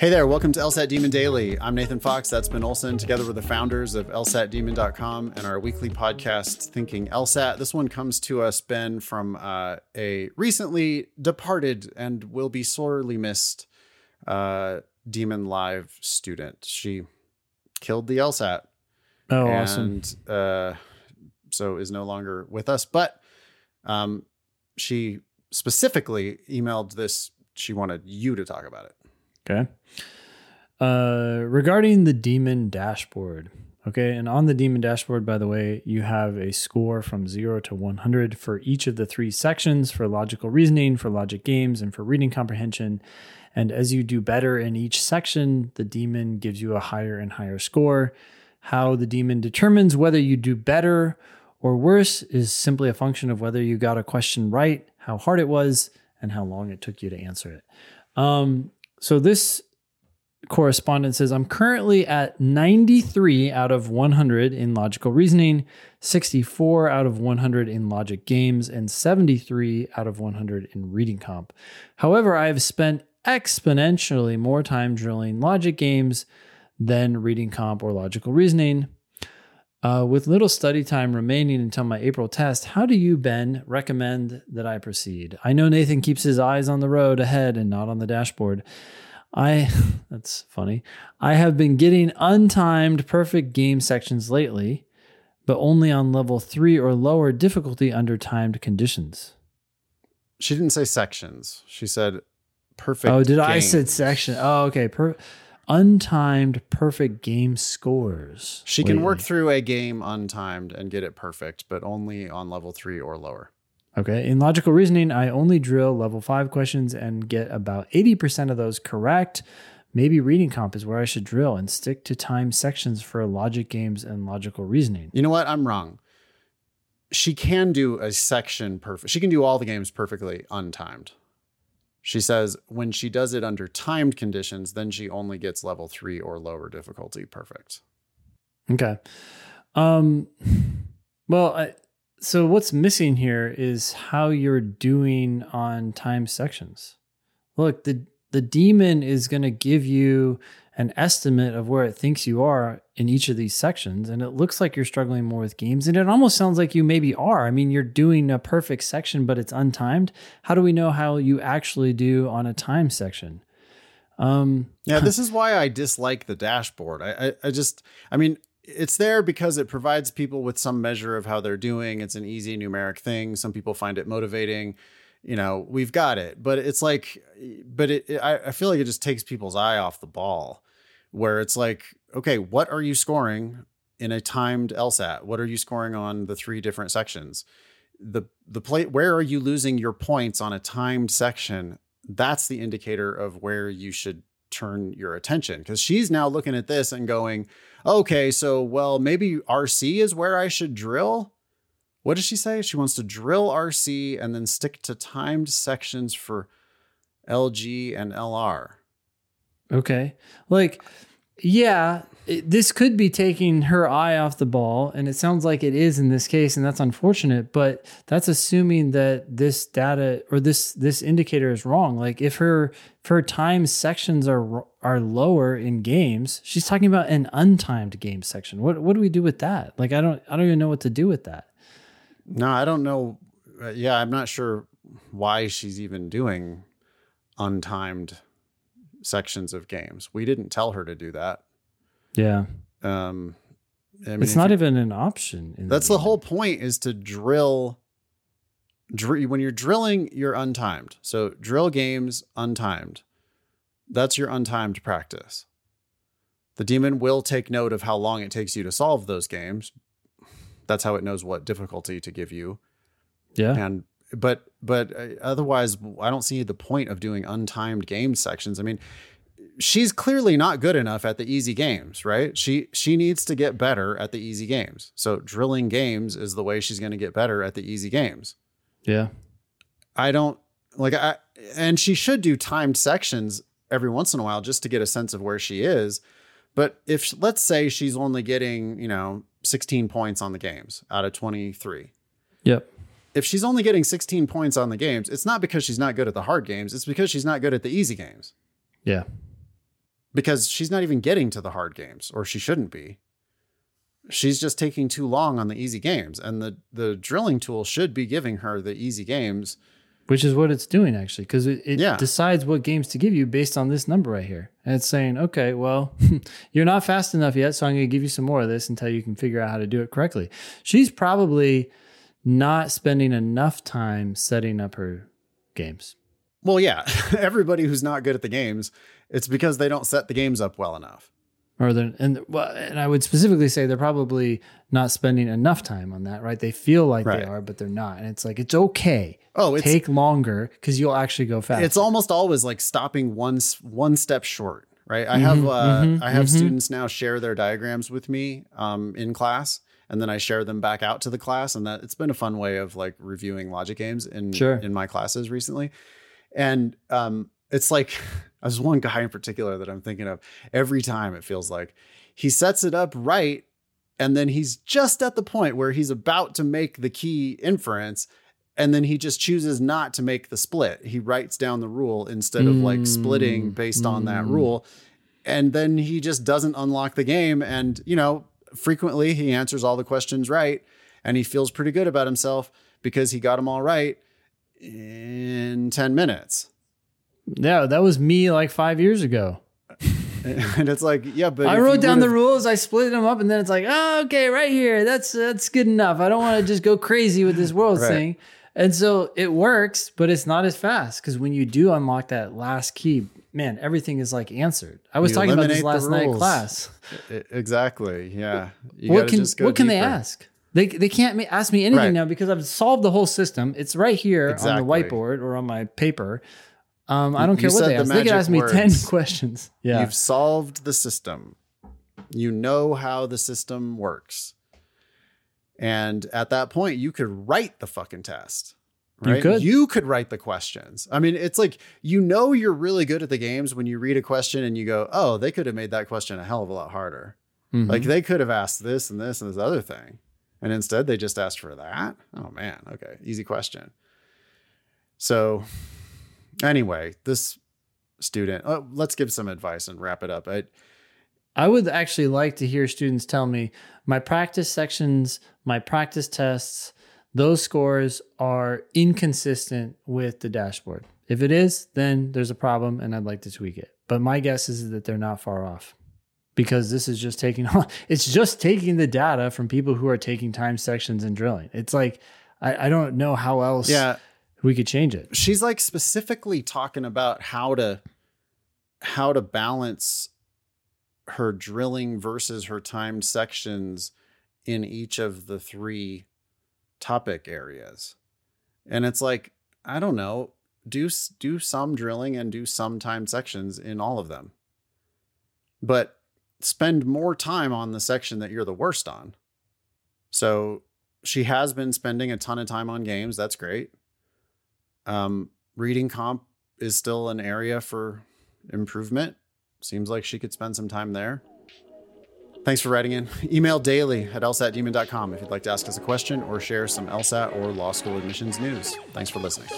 Hey there, welcome to LSAT Demon Daily. I'm Nathan Fox. That's Ben Olson, together with the founders of LSATdemon.com and our weekly podcast, Thinking LSAT. This one comes to us, Ben, from uh, a recently departed and will be sorely missed uh, Demon Live student. She killed the LSAT. Oh, and, awesome. Uh, so is no longer with us. But um, she specifically emailed this. She wanted you to talk about it. Okay. Uh, regarding the demon dashboard. Okay. And on the demon dashboard, by the way, you have a score from zero to 100 for each of the three sections for logical reasoning, for logic games, and for reading comprehension. And as you do better in each section, the demon gives you a higher and higher score. How the demon determines whether you do better or worse is simply a function of whether you got a question right, how hard it was, and how long it took you to answer it. Um, so this correspondent says I'm currently at 93 out of 100 in logical reasoning, 64 out of 100 in logic games, and 73 out of 100 in reading comp. However, I have spent exponentially more time drilling logic games than reading comp or logical reasoning. Uh, with little study time remaining until my April test, how do you, Ben, recommend that I proceed? I know Nathan keeps his eyes on the road ahead and not on the dashboard. I, that's funny. I have been getting untimed perfect game sections lately, but only on level three or lower difficulty under timed conditions. She didn't say sections. She said perfect. Oh, did I games. said section? Oh, okay. Per- untimed perfect game scores. She can work through a game untimed and get it perfect, but only on level three or lower. Okay. In logical reasoning, I only drill level five questions and get about 80% of those correct. Maybe reading comp is where I should drill and stick to time sections for logic games and logical reasoning. You know what? I'm wrong. She can do a section perfect. She can do all the games perfectly untimed. She says when she does it under timed conditions, then she only gets level three or lower difficulty perfect. Okay. Um, well, I, so what's missing here is how you're doing on time sections. Look, the the demon is going to give you an estimate of where it thinks you are in each of these sections, and it looks like you're struggling more with games, and it almost sounds like you maybe are. I mean, you're doing a perfect section, but it's untimed. How do we know how you actually do on a time section? Um, Yeah, this is why I dislike the dashboard. I, I, I just, I mean, it's there because it provides people with some measure of how they're doing. It's an easy numeric thing. Some people find it motivating. You know, we've got it, but it's like, but it, I, I feel like it just takes people's eye off the ball where it's like, okay, what are you scoring in a timed LSAT? What are you scoring on the three different sections? The, the plate, where are you losing your points on a timed section? That's the indicator of where you should turn your attention because she's now looking at this and going, okay, so well, maybe RC is where I should drill. What does she say? She wants to drill RC and then stick to timed sections for LG and LR. Okay. Like, yeah, it, this could be taking her eye off the ball, and it sounds like it is in this case, and that's unfortunate. But that's assuming that this data or this this indicator is wrong. Like, if her if her time sections are are lower in games, she's talking about an untimed game section. What what do we do with that? Like, I don't I don't even know what to do with that. No, I don't know. Uh, yeah, I'm not sure why she's even doing untimed sections of games. We didn't tell her to do that. Yeah, Um, I mean, it's not even an option. in That's the game. whole point is to drill. Dr- when you're drilling, you're untimed. So drill games untimed. That's your untimed practice. The demon will take note of how long it takes you to solve those games. That's how it knows what difficulty to give you. Yeah. And but but uh, otherwise, I don't see the point of doing untimed game sections. I mean, she's clearly not good enough at the easy games, right? She she needs to get better at the easy games. So drilling games is the way she's going to get better at the easy games. Yeah. I don't like I and she should do timed sections every once in a while just to get a sense of where she is. But if let's say she's only getting, you know, 16 points on the games out of 23. Yep. If she's only getting 16 points on the games, it's not because she's not good at the hard games, it's because she's not good at the easy games. Yeah. because she's not even getting to the hard games, or she shouldn't be. She's just taking too long on the easy games, and the the drilling tool should be giving her the easy games. Which is what it's doing actually, because it, it Yeah. decides what games to give you based on this number right here. And it's saying, okay, well, you're not fast enough yet, so I'm going to give you some more of this until you can figure out how to do it correctly. She's probably not spending enough time setting up her games. Well, yeah, everybody who's not good at the games, it's because they don't set the games up well enough. or they're and well, and I would specifically say they're probably not spending enough time on that, right? They feel like Right. they are, but they're not, and it's like it's okay. Oh, it's Take longer because you'll actually go fast. it's almost always like stopping one one step short right i have uh, mhm, i have mhm. students now share their diagrams with me um, in class and then i share them back out to the class and that it's been a fun way of like reviewing logic games in Sure. in my classes recently and um, it's like there's one guy in particular that i'm thinking of every time it feels like he sets it up right and then he's just at the point where he's about to make the key inference and then he just chooses not to make the split. He writes down the rule instead of like splitting Mm, based on that mm. rule. And then he just doesn't unlock the game. And, you know, frequently he answers all the questions right. And he feels pretty good about himself because he got them all right in 10 minutes. yeah, that was me like five years ago. And it's like, yeah, but I wrote down the rules, I split them up, and then it's like, oh, okay, right here, that's that's good enough. I don't want to just go crazy with this world Right. thing. And so it works, but it's not as fast because when you do unlock that last key, man, everything is like answered. I was You talking about this last night class. Exactly. Yeah. You what can what can they ask? They, they can't ask me anything Right. now because I've solved the whole system. It's right here on the whiteboard or on my paper. Um, I don't You care what they the ask. They can ask me ten questions. Yeah, You've solved the system. You know how the system works. And at that point, you could write the fucking test. You Right? could. You could write the questions. I mean, it's like you know you're really good at the games when you read a question and you go, "Oh, they could have made that question a hell of a lot harder. Mhm. Like they could have asked this and this and this other thing." And instead, they just asked for that. Oh man, okay, easy question. So, anyway, this student. Oh, let's give some advice and wrap it up. I, I would actually like to hear students tell me my practice sections, my practice tests, those scores are inconsistent with the dashboard. If it is, then there's a problem and I'd like to tweak it. But my guess is that they're not far off because this is just taking it's just taking the data from people who are taking time sections and drilling. It's like I, I don't know how else yeah, we could change it. she's like specifically talking about how to how to balance her drilling versus her timed sections in each of the three topic areas. And it's like i don't know do do some drilling and do some timed sections in all of them. But spend more time on the section that you're the worst on. So she has been spending a ton of time on games that's great. Um, reading comp is still an area for improvement. Seems like she could spend some time there. Thanks for writing in. Email daily at lsatdemon.com if you'd like to ask us a question or share some LSAT or law school admissions news. Thanks for listening.